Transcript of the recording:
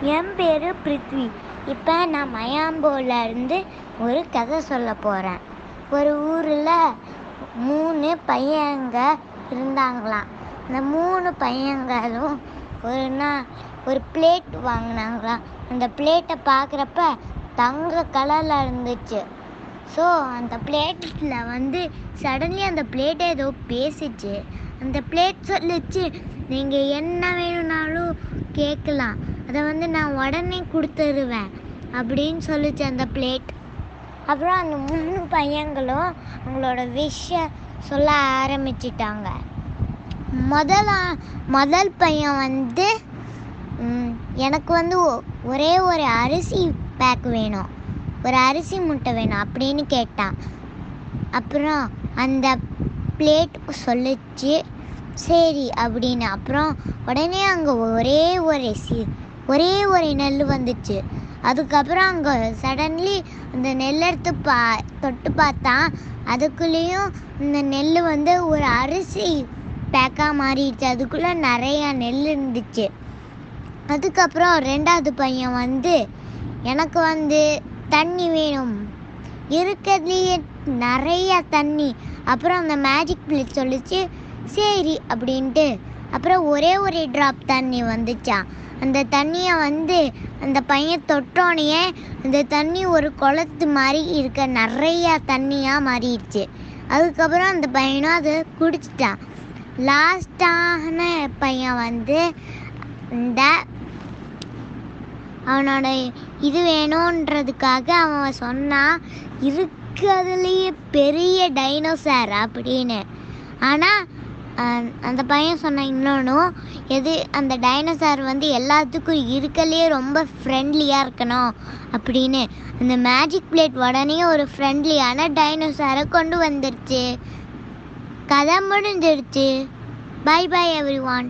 என் பேர் பிருத்வி. இப்போ நான் மயாம்போல இருந்து ஒரு கதை சொல்ல போகிறேன் ஒரு ஊரில் மூணு பையங்க இருந்தாங்களாம். இந்த மூணு பையங்களும் ஒரு நாள் ஒரு பிளேட் வாங்கினாங்களாம். அந்த பிளேட்டை பார்க்குறப்ப தங்க கலரில் இருந்துச்சு. ஸோ அந்த பிளேட்டில் வந்து சடன்லி அந்த பிளேட்டை ஏதோ பேசிச்சு. அந்த பிளேட் சொல்லிச்சு நீங்கள் என்ன வேணும்னாலும் கேட்கலாம். அதை வந்து நான் உடனே கொடுத்துருவேன் அப்படின்னு சொல்லிச்சு அந்த பிளேட் அப்புறம் அந்த மூணு பையங்களும் அவங்களோட விஷ சொல்ல ஆரம்பிச்சிட்டாங்க. முதல்ல முதல் பையன் வந்து எனக்கு வந்து ஒ- ஒரே ஒரு அரிசி பேக் வேணும். ஒரு அரிசி முட்டை வேணும் அப்படின்னு கேட்டான். அப்புறம் அந்த பிளேட் சொல்லிச்சு. சரி அப்படின்னு. அப்புறம் உடனே அங்கே ஒரே ஒரு சி ஒரே ஒரு நெல் வந்துச்சு. அதுக்கப்புறம் அங்கே சடன்லி அந்த நெல் எடுத்து பா தொட்டு பார்த்தா அதுக்குள்ளேயும் இந்த நெல் வந்து ஒரு அரிசி பேக்காக மாறிடுச்சு. அதுக்குள்ளே நிறையா நெல் இருந்துச்சு. அதுக்கப்புறம் ரெண்டாவது பையன் வந்து எனக்கு வந்து தண்ணி வேணும். இருக்கிறதுலேயே நிறையா தண்ணி. அப்புறம் அந்த மேஜிக் பிளேட் சொல்லிச்சு. சரி அப்படின்ட்டு அப்புறம் ஒரே ஒரு ட்ராப் தண்ணி வந்துச்சான் அந்த தண்ணியை வந்து அந்த பையன் தொட்டோனையே அந்த தண்ணி ஒரு குளத்து மாதிரி இருக்க நிறையா தண்ணியாக மாறிடுச்சு. அதுக்கப்புறம் அந்த பையனும் அதை குடிச்சிட்டான். லாஸ்டான பையன் வந்து இந்த அவனோட இது வேணுன்றதுக்காக அவன் சொன்னான் இருக்கிறதுலேயே பெரிய டைனோசர் அப்படின்னு. ஆனால் அந்த பையன் சொன்ன இன்னொன்றும் எது அந்த டைனோசார் வந்து எல்லாத்துக்கும் இருக்கலையே ரொம்ப ஃப்ரெண்ட்லியாக இருக்கணும் அப்படின்னு. அந்த மேஜிக் பிளேட் உடனே ஒரு ஃப்ரெண்ட்லியான டைனோசாரை கொண்டு வந்துருச்சு. கதை முடிஞ்சிருச்சு. By by every one